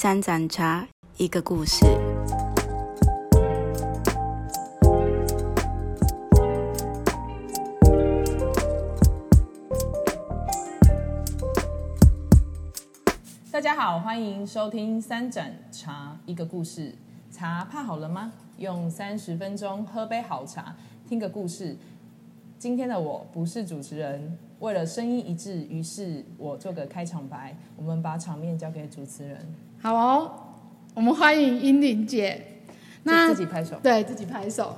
三盏茶，一个故事。大家好，欢迎收听三盏茶一个故事。茶泡好了吗？用三十分钟喝杯好茶，听个故事。今天的我不是主持人，为了声音一致，于是我做个开场白。我们把场面交给主持人，好哦，我们欢迎英玲姐。那自己拍手，对自己拍手。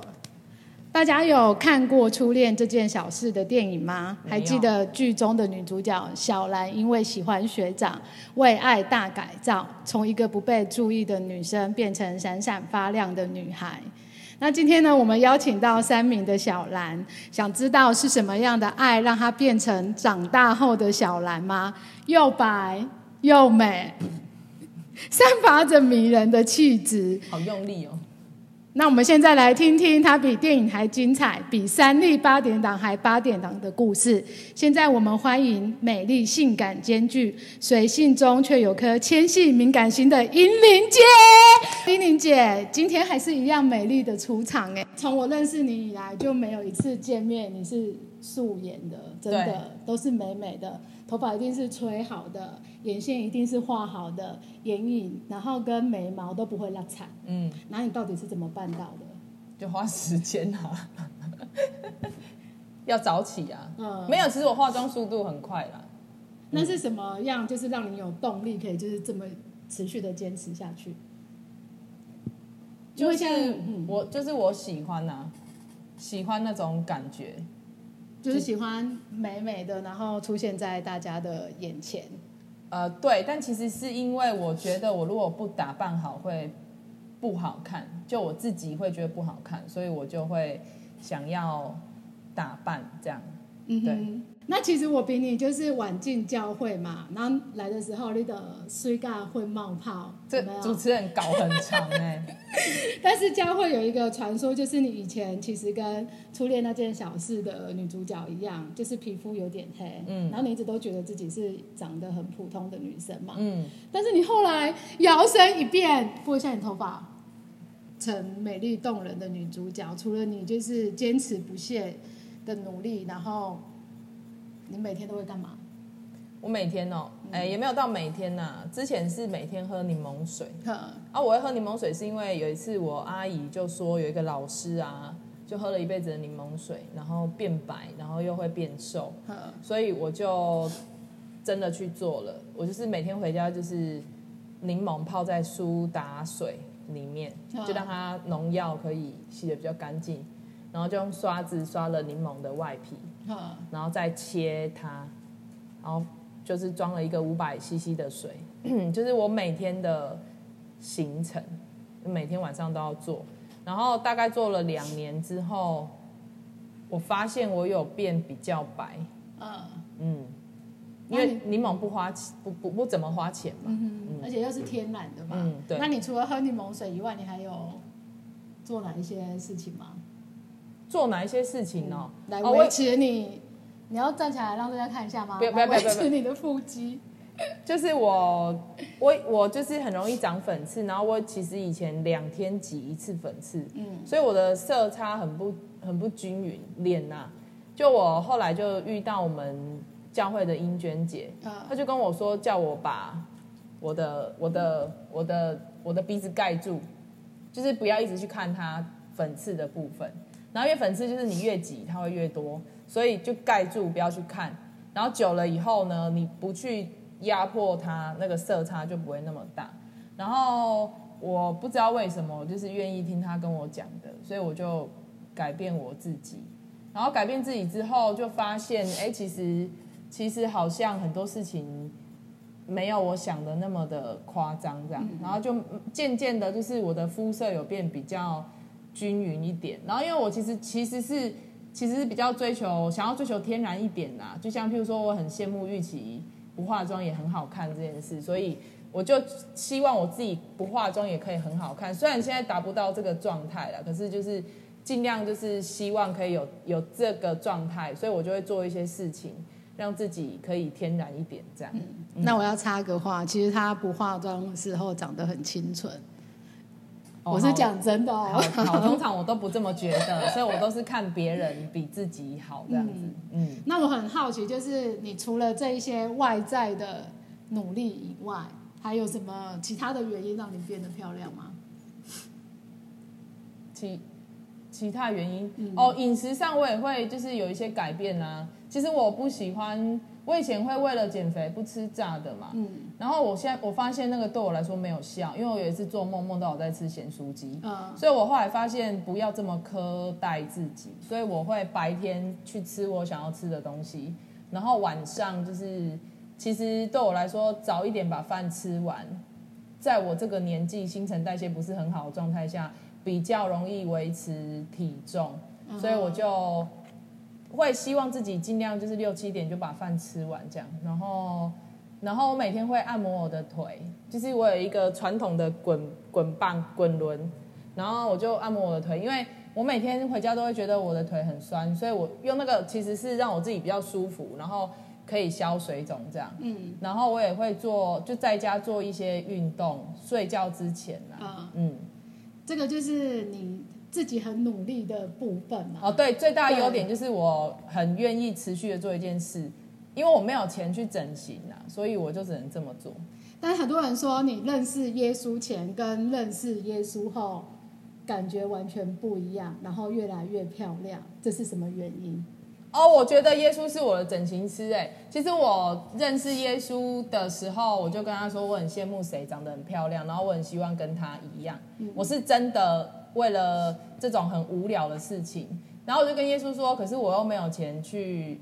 大家有看过《初恋这件小事》的电影吗？还记得剧中的女主角小兰，因为喜欢学长，为爱大改造，从一个不被注意的女生变成闪闪发亮的女孩。那今天呢，我们邀请到三名的小兰，想知道是什么样的爱让她变成长大后的小兰吗？又白又美，散发着迷人的气质，好用力哦。那我们现在来听听它比电影还精彩、比三立八点档还八点档的故事。现在我们欢迎美丽、性感兼具、随性中却有颗纤细敏感心的英玲姐。英玲姐今天还是一样美丽的出场哎！从我认识你以来就没有一次见面你是素颜的，真的都是美美的。头发一定是吹好的，眼线一定是画好的，眼影，然后跟眉毛都不会落惨。嗯，那你到底是怎么办到的？就花时间啊，要早起啊。嗯，没有，其实我化妆速度很快啦。那是什么样？就是让你有动力，可以就是这么持续的坚持下去？就是我，就是我喜欢呐，喜欢那种感觉。就是喜欢美美的，然后出现在大家的眼前。呃，对，但其实是因为我觉得我如果不打扮好会不好看，就我自己会觉得不好看，所以我就会想要打扮这样。嗯，对。那其实我比你就是晚进教会嘛，然后来的时候你的膝盖会冒泡，这主持人搞很长哎。但是教会有一个传说，就是你以前其实跟初恋那件小事的女主角一样，就是皮肤有点黑，嗯，然后你一直都觉得自己是长得很普通的女生嘛，嗯，但是你后来摇身一变，拨一下你头发，成美丽动人的女主角。除了你就是坚持不懈的努力，然后。你每天都会干嘛？我每天哦，哎，也没有到每天呐。之前是每天喝柠檬水。啊，我会喝柠檬水是因为有一次我阿姨就说有一个老师啊，就喝了一辈子的柠檬水，然后变白，然后又会变瘦。所以我就真的去做了。我就是每天回家就是柠檬泡在苏打水里面，就让它农药可以洗的比较干净。然后就用刷子刷了柠檬的外皮，然后再切它，然后就是装了一个五百 CC 的水，就是我每天的行程，每天晚上都要做。然后大概做了两年之后，我发现我有变比较白。嗯嗯，因为柠檬不花钱，不不不怎么花钱嘛，而且又是天然的嘛。嗯，对。那你除了喝柠檬水以外，你还有做哪一些事情吗？做哪一些事情呢？来维持你，你要站起来让大家看一下吗？不要不要不要维持你的腹肌。就是我，我我就是很容易长粉刺，然后我其实以前两天挤一次粉刺，嗯，所以我的色差很不很不均匀，脸呐。就我后来就遇到我们教会的英娟姐，她就跟我说，叫我把我的我的我的我的鼻子盖住，就是不要一直去看它粉刺的部分。然后因为粉刺就是你越挤它会越多，所以就盖住不要去看。然后久了以后呢，你不去压迫它，那个色差就不会那么大。然后我不知道为什么，就是愿意听他跟我讲的，所以我就改变我自己。然后改变自己之后，就发现哎，其实其实好像很多事情没有我想的那么的夸张这样。然后就渐渐的，就是我的肤色有变比较。均匀一点，然后因为我其实其实是其实是比较追求想要追求天然一点呐，就像譬如说我很羡慕玉琪不化妆也很好看这件事，所以我就希望我自己不化妆也可以很好看。虽然现在达不到这个状态了，可是就是尽量就是希望可以有有这个状态，所以我就会做一些事情。让自己可以天然一点这样。那我要插个话，其实他不化妆的时候长得很清纯，我是讲真的好，哦。好，通常我都不这么觉得，所以我都是看别人比自己好这样子。嗯，那我很好奇，就是你除了这一些外在的努力以外，还有什么其他的原因让你变得漂亮吗？其其他原因、嗯哦，饮食上我也会就是有一些改变啊。其实我不喜欢，我以前会为了减肥不吃炸的嘛，嗯。然后我现在我发现那个对我来说没有效，因为我有一次做梦梦到我在吃咸酥鸡，嗯。所以我后来发现不要这么苛待自己，所以我会白天去吃我想要吃的东西，然后晚上就是其实对我来说早一点把饭吃完，在我这个年纪新陈代谢不是很好的状态下，比较容易维持体重，所以我就会希望自己尽量就是六七点就把饭吃完这样，然后。然后我每天会按摩我的腿，就是我有一个传统的滚滚棒滚轮，然后我就按摩我的腿，因为我每天回家都会觉得我的腿很酸，所以我用那个其实是让我自己比较舒服，然后可以消水肿这样。嗯然后我也会做，就在家做一些运动，睡觉之前啊，啊、嗯，这个就是你自己很努力的部分嘛。哦，对，最大的优点就是我很愿意持续的做一件事，因为我没有钱去整形啊，所以我就只能这么做。但是很多人说，你认识耶稣前跟认识耶稣后，感觉完全不一样，然后越来越漂亮，这是什么原因？哦，我觉得耶稣是我的整形师哎。其实我认识耶稣的时候，我就跟他说，我很羡慕谁长得很漂亮，然后我很希望跟他一样。我是真的为了这种很无聊的事情，然后我就跟耶稣说，可是我又没有钱去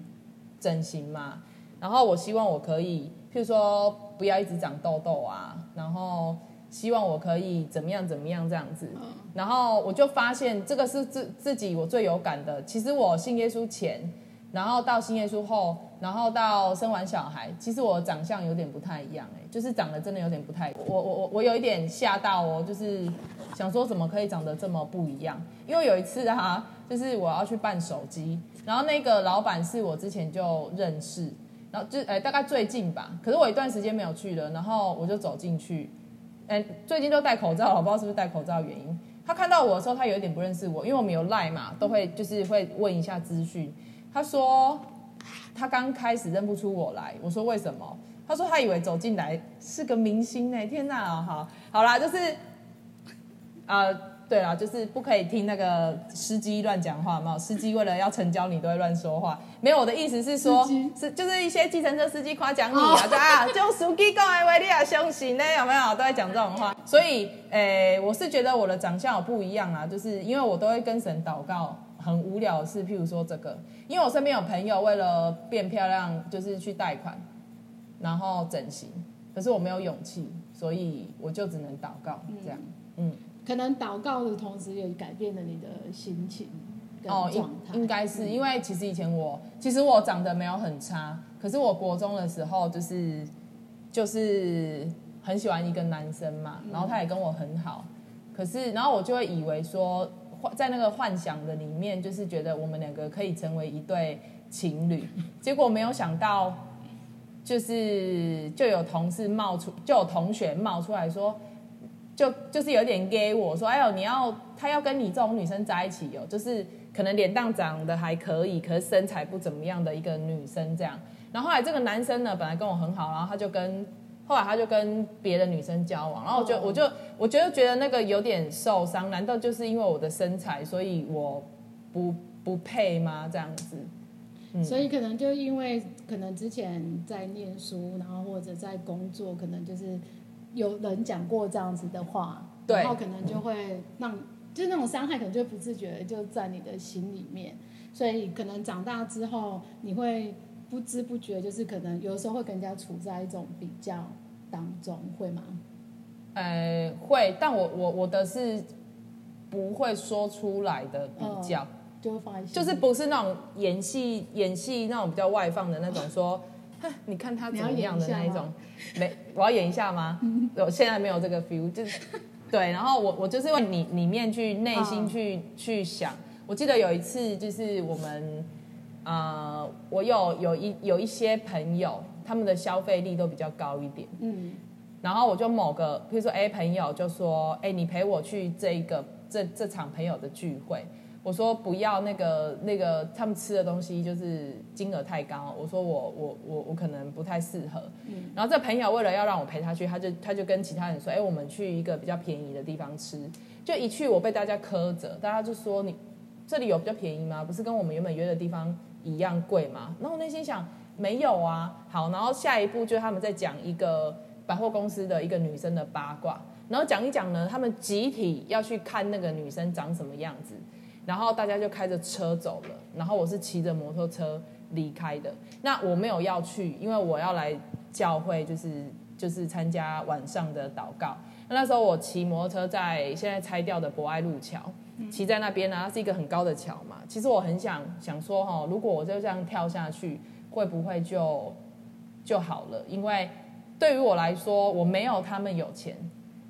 整形嘛，然后我希望我可以，譬如说不要一直长痘痘啊，然后希望我可以怎么样怎么样这样子。然后我就发现这个是自自己我最有感的。其实我信耶稣前，然后到信耶稣后，然后到生完小孩，其实我长相有点不太一样哎、就是长得真的有点不太，我我我我有一点吓到哦，就是想说怎么可以长得这么不一样？因为有一次啊，就是我要去办手机，然后那个老板是我之前就认识，然后就哎大概最近吧，可是我一段时间没有去了，然后我就走进去，哎最近都戴口罩，我不知道是不是戴口罩的原因。他看到我的时候，他有一点不认识我，因为我们有赖嘛，都会就是会问一下资讯。他说他刚开始认不出我来，我说为什么？他说他以为走进来是个明星呢、天哪！好，好啦，就是呃，对啦，就是不可以听那个司机乱讲话嘛。司机为了要成交你，都会乱说话。没有，我的意思是说，是就是一些计程车司机夸奖你啊，就啊，就司机讲的话你也相信呢，有没有？都在讲这种话。所以，诶、我是觉得我的长相有不一样啊，就是因为我都会跟神祷告。很无聊的事，譬如说这个，因为我身边有朋友为了变漂亮，就是去贷款，然后整形，可是我没有勇气，所以我就只能祷告这样。嗯，可能祷告的同时也改变了你的心情跟哦，状态。应应该是因为其实以前我其实我长得没有很差，可是我国中的时候就是就是很喜欢一个男生嘛，然后他也跟我很好，可是然后我就会以为说幻在那个幻想的里面，就是觉得我们两个可以成为一对情侣，结果没有想到。就是就有同事冒出，就有同学冒出来说，就就是有点 gay 我说，哎呦，你要他要跟你这种女生在一起哦，就是可能脸蛋长得还可以，可是身材不怎么样的一个女生这样。然后后来这个男生呢，本来跟我很好，然后他就跟后来他就跟别的女生交往，然后我就、哦我就我觉得觉得那个有点受伤，难道就是因为我的身材，所以我不不配吗？这样子？嗯所以可能就因为可能之前在念书，然后或者在工作，可能就是有人讲过这样子的话，然后可能就会让就是那种伤害，可能就不自觉的就在你的心里面，所以可能长大之后，你会不知不觉就是可能有的时候会跟人家处在一种比较当中，会吗？呃，会，但我我我的是不会说出来的比较。就会放在心里就是不是那种演戏演戏那种比较外放的那种说，你看他怎么样的那一种，没，我要演一下吗？我现在没有这个 feel，就是对，然后我我就是为你里面去内心去、去想。我记得有一次就是我们呃，我有有一有一些朋友，他们的消费力都比较高一点，嗯然后我就某个，比如说 A 朋友就说，哎，你陪我去这一个这这场朋友的聚会。我说不要那个那个他们吃的东西就是金额太高，我说我我我我可能不太适合。嗯然后这朋友为了要让我陪他去，他就他就跟其他人说，哎，我们去一个比较便宜的地方吃。就一去我被大家苛责，大家就说你这里有比较便宜吗？不是跟我们原本约的地方一样贵吗？然后我内心想没有啊。好，然后下一步就是他们在讲一个百货公司的一个女生的八卦，然后讲一讲呢，他们集体要去看那个女生长什么样子。然后大家就开着车走了，然后我是骑着摩托车离开的。那我没有要去，因为我要来教会，就是就是参加晚上的祷告。那那时候我骑摩托车在现在拆掉的博爱路桥，骑在那边呢，它是一个很高的桥嘛。其实我很想想说哈，如果我就这样跳下去，会不会就就好了？因为对于我来说，我没有他们有钱，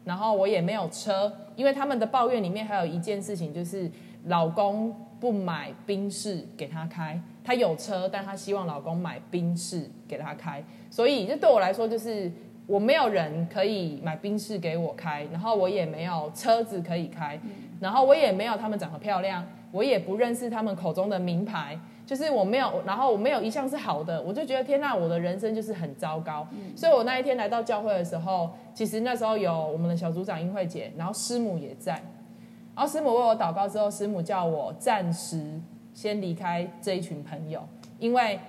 然后我也没有车，因为他们的抱怨里面还有一件事情就是。老公不买宾士给他开，他有车，但他希望老公买宾士给他开。所以这对我来说，就是我没有人可以买宾士给我开，然后我也没有车子可以开，然后我也没有他们长得漂亮，我也不认识他们口中的名牌，就是我没有，然后我没有一项是好的，我就觉得天呐，我的人生就是很糟糕。所以我那一天来到教会的时候，其实那时候有我们的小组长英慧姐，然后师母也在。然后师母为我祷告之后，师母叫我暂时先离开这一群朋友，因为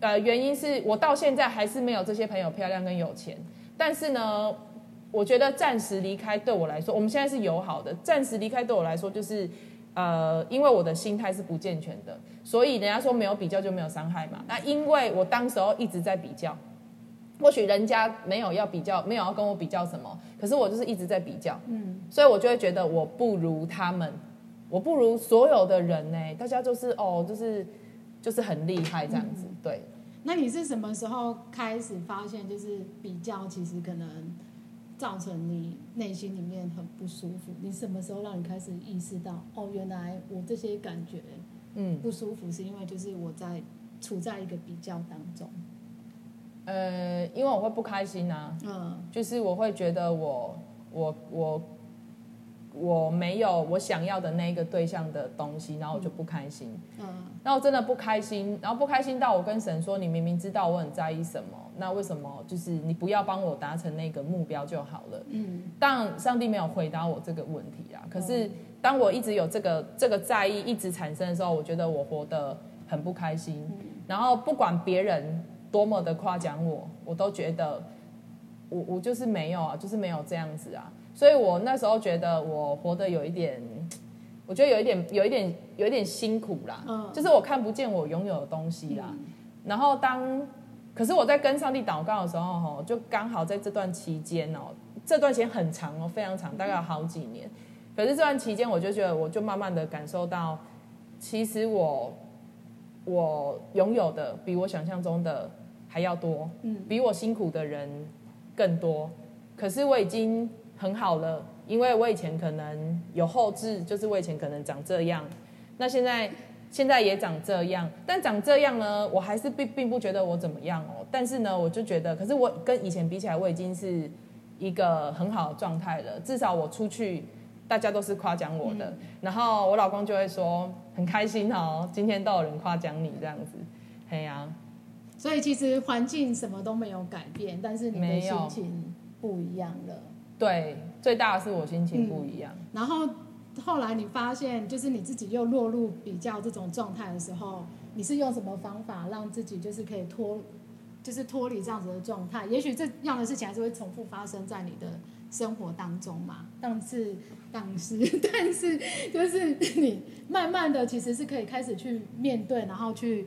呃原因是我到现在还是没有这些朋友漂亮跟有钱。但是呢，我觉得暂时离开对我来说，我们现在是友好的。暂时离开对我来说，就是呃，因为我的心态是不健全的，所以人家说没有比较就没有伤害嘛。那因为我当时候一直在比较。或许人家没有要比较，没有要跟我比较什么，可是我就是一直在比较，嗯，所以我就会觉得我不如他们，我不如所有的人呢，大家就是哦，就是就是很厉害这样子，对。那你是什么时候开始发现，就是比较其实可能造成你内心里面很不舒服？你什么时候让你开始意识到，哦，原来我这些感觉，嗯，不舒服是因为就是我在处在一个比较当中。呃，因为我会不开心啊，嗯，就是我会觉得我我我我没有我想要的那个对象的东西，然后我就不开心，嗯，那我真的不开心，然后不开心到我跟神说，你明明知道我很在意什么，那为什么就是你不要帮我达成那个目标就好了，嗯，但上帝没有回答我这个问题啊，可是当我一直有这个这个在意一直产生的时候，我觉得我活得很不开心，然后不管别人。多么的夸奖我，我都觉得我我就是没有啊，就是没有这样子啊，所以我那时候觉得我活得有一点，我觉得有一点有一点有一点辛苦啦，嗯，就是我看不见我拥有的东西啦。然后当可是我在跟上帝祷告的时候，吼，就刚好在这段期间哦，这段时间很长哦，非常长，大概有好几年。可是这段期间，我就觉得我就慢慢的感受到，其实我我拥有的比我想象中的。还要多，嗯，比我辛苦的人更多，可是我已经很好了，因为我以前可能有后置，就是我以前可能长这样，那现在现在也长这样，但长这样呢，我还是并并不觉得我怎么样哦，但是呢，我就觉得，可是我跟以前比起来，我已经是一个很好的状态了，至少我出去大家都是夸奖我的，然后我老公就会说很开心哦，今天都有人夸奖你这样子，嘿呀。所以其实环境什么都没有改变，但是你的心情不一样了。对，最大的是我心情不一样。然后后来你发现，就是你自己又落入比较这种状态的时候，你是用什么方法让自己就是可以脱，就是脱离这样子的状态？也许这样的事情还是会重复发生在你的生活当中嘛。但是，但是，但是，就是你慢慢的其实是可以开始去面对，然后去，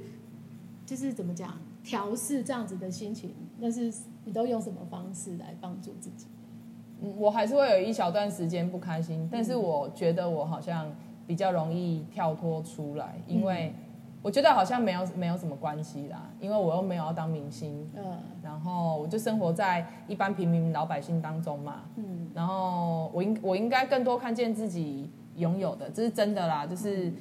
就是怎么讲？调试这样子的心情，但是你都用什么方式来帮助自己？嗯，我还是会有一小段时间不开心，但是我觉得我好像比较容易跳脱出来，因为我觉得好像没有没有什么关系啦，因为我又没有要当明星，嗯，然后我就生活在一般平民老百姓当中嘛，嗯，然后我应我应该更多看见自己拥有的，这是真的啦，就是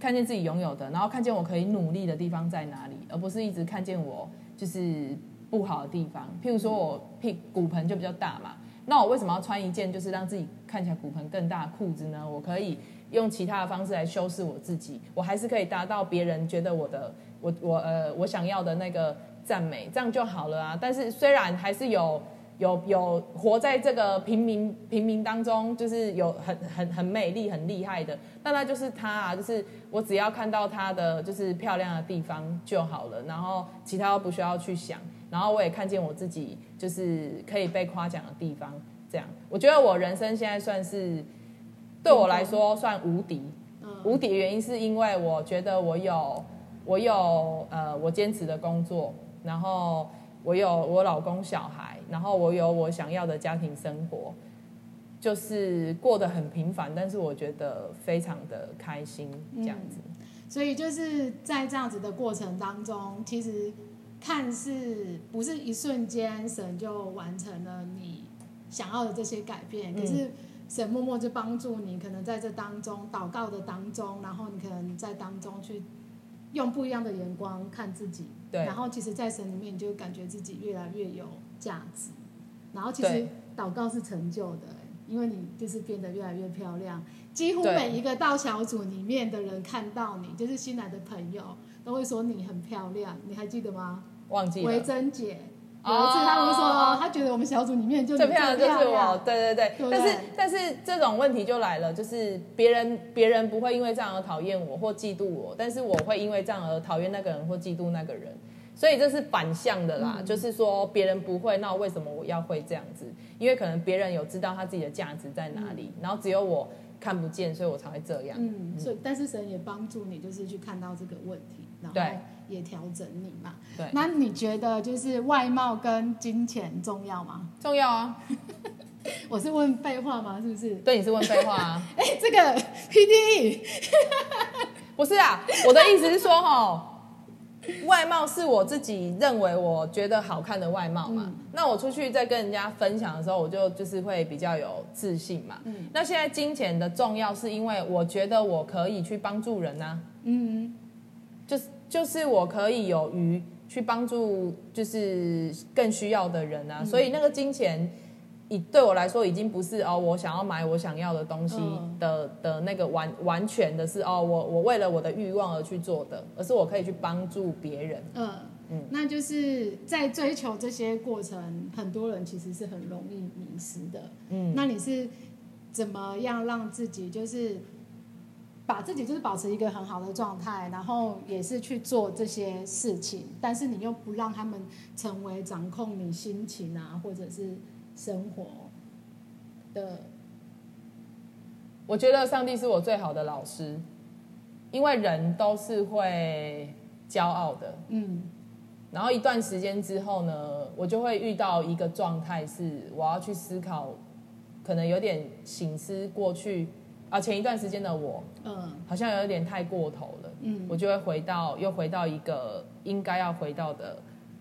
看见自己拥有的，然后看见我可以努力的地方在哪里，而不是一直看见我就是不好的地方。譬如说我屁骨盆就比较大嘛，那我为什么要穿一件就是让自己看起来骨盆更大的裤子呢？我可以用其他的方式来修饰我自己，我还是可以达到别人觉得我的我我呃我想要的那个赞美，这样就好了啊。但是虽然还是有。有有活在这个平民平民当中，就是有很很很美丽很厉害的，那那就是他啊，就是我只要看到他的就是漂亮的地方就好了，然后其他不需要去想，然后我也看见我自己就是可以被夸奖的地方，这样我觉得我人生现在算是对我来说算无敌，无敌的原因是因为我觉得我有我有呃我坚持的工作，然后。我有我老公小孩，然后我有我想要的家庭生活，就是过得很平凡，但是我觉得非常的开心这样子。所以就是在这样子的过程当中，其实看似不是一瞬间神就完成了你想要的这些改变，可是神默默就帮助你，可能在这当中祷告的当中，然后你可能在当中去。用不一样的眼光看自己，对，然后其实，在神里面，你就感觉自己越来越有价值。然后，其实祷告是成就的，因为你就是变得越来越漂亮。几乎每一个到小组里面的人看到你，就是新来的朋友，都会说你很漂亮。你还记得吗？忘记了维珍姐。有一次，他们说，他觉得我们小组里面就最漂亮的就是我，对对对。但是，但是这种问题就来了，就是别人别人不会因为这样而讨厌我或嫉妒我，但是我会因为这样而讨厌那个人或嫉妒那个人。所以这是反向的啦，就是说别人不会，那为什么我要会这样子？因为可能别人有知道他自己的价值在哪里，然后只有我看不见，所以我才会这样。嗯，所以但是神也帮助你，就是去看到这个问题，然后。也调整你嘛？对。那你觉得就是外貌跟金钱重要吗？重要啊！我是问废话吗？是不是？对，你是问废话啊！哎，这个 P D E 不是啊！我的意思是说，哈，外貌是我自己认为我觉得好看的外貌嘛。那我出去在跟人家分享的时候，我就就是会比较有自信嘛。嗯。那现在金钱的重要，是因为我觉得我可以去帮助人呐。嗯。就是。我可以有余去帮助，就是更需要的人啊，所以那个金钱，以对我来说已经不是哦，我想要买我想要的东西的的那个完完全的是哦，我我为了我的欲望而去做的，而是我可以去帮助别人。嗯嗯，那就是在追求这些过程，很多人其实是很容易迷失的。嗯，那你是怎么样让自己就是？把自己就是保持一个很好的状态，然后也是去做这些事情，但是你又不让他们成为掌控你心情啊，或者是生活的。我觉得上帝是我最好的老师，因为人都是会骄傲的。嗯。然后一段时间之后呢，我就会遇到一个状态，是我要去思考，可能有点醒思过去。啊，前一段时间的我，嗯，好像有点太过头了，嗯，我就会回到又回到一个应该要回到的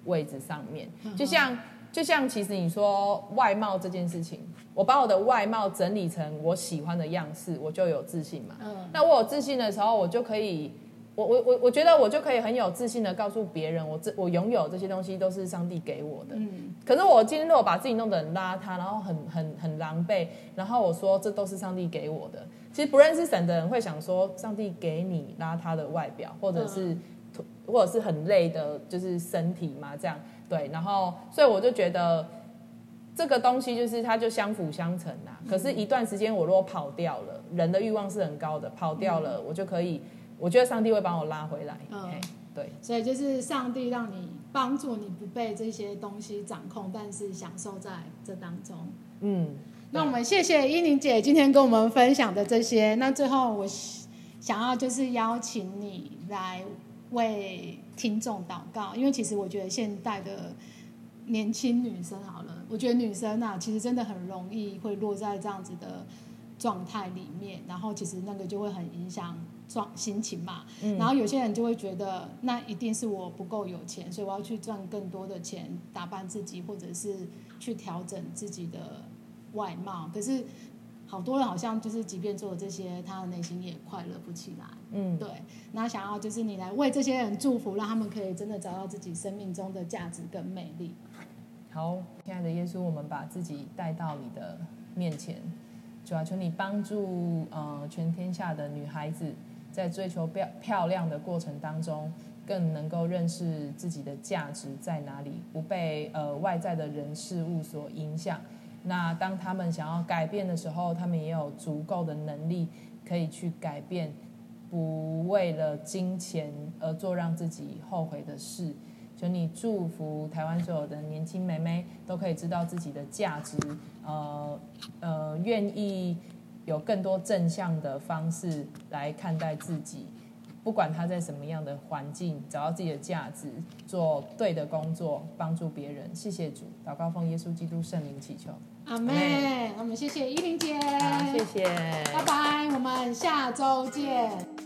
位置上面，就像就像其实你说外貌这件事情，我把我的外貌整理成我喜欢的样式，我就有自信嘛，嗯，那我有自信的时候，我就可以。我我我我觉得我就可以很有自信的告诉别人，我这我拥有这些东西都是上帝给我的。嗯。可是我今天如果把自己弄得很邋遢，然后很很很狼狈，然后我说这都是上帝给我的，其实不认识神的人会想说，上帝给你邋遢的外表，或者是或者是很累的，就是身体嘛，这样对。然后所以我就觉得这个东西就是它就相辅相成啊。可是，一段时间我如果跑掉了，人的欲望是很高的，跑掉了，我就可以。我觉得上帝会把我拉回来。嗯，对，所以就是上帝让你帮助你不被这些东西掌控，但是享受在这当中。嗯，那我们谢谢依宁姐今天跟我们分享的这些。那最后我想要就是邀请你来为听众祷告，因为其实我觉得现代的年轻女生好了，我觉得女生啊，其实真的很容易会落在这样子的状态里面，然后其实那个就会很影响。状心情嘛，然后有些人就会觉得，那一定是我不够有钱，所以我要去赚更多的钱，打扮自己，或者是去调整自己的外貌。可是好多人好像就是即便做了这些，他的内心也快乐不起来。嗯，对，那想要就是你来为这些人祝福，让他们可以真的找到自己生命中的价值跟美丽。好，亲爱的耶稣，我们把自己带到你的面前，主啊，求你帮助呃全天下的女孩子，在追求漂漂亮的过程当中，更能够认识自己的价值在哪里，不被呃外在的人事物所影响。那当他们想要改变的时候，他们也有足够的能力可以去改变，不为了金钱而做让自己后悔的事。求你祝福台湾所有的年轻妹妹都可以知道自己的价值，呃呃，愿意有更多正向的方式来看待自己，不管他在什么样的环境，找到自己的价值，做对的工作，帮助别人。谢谢主，祷告奉耶稣基督圣名祈求。阿妹，我们谢谢依玲姐，好，谢谢，拜拜，我们下周见。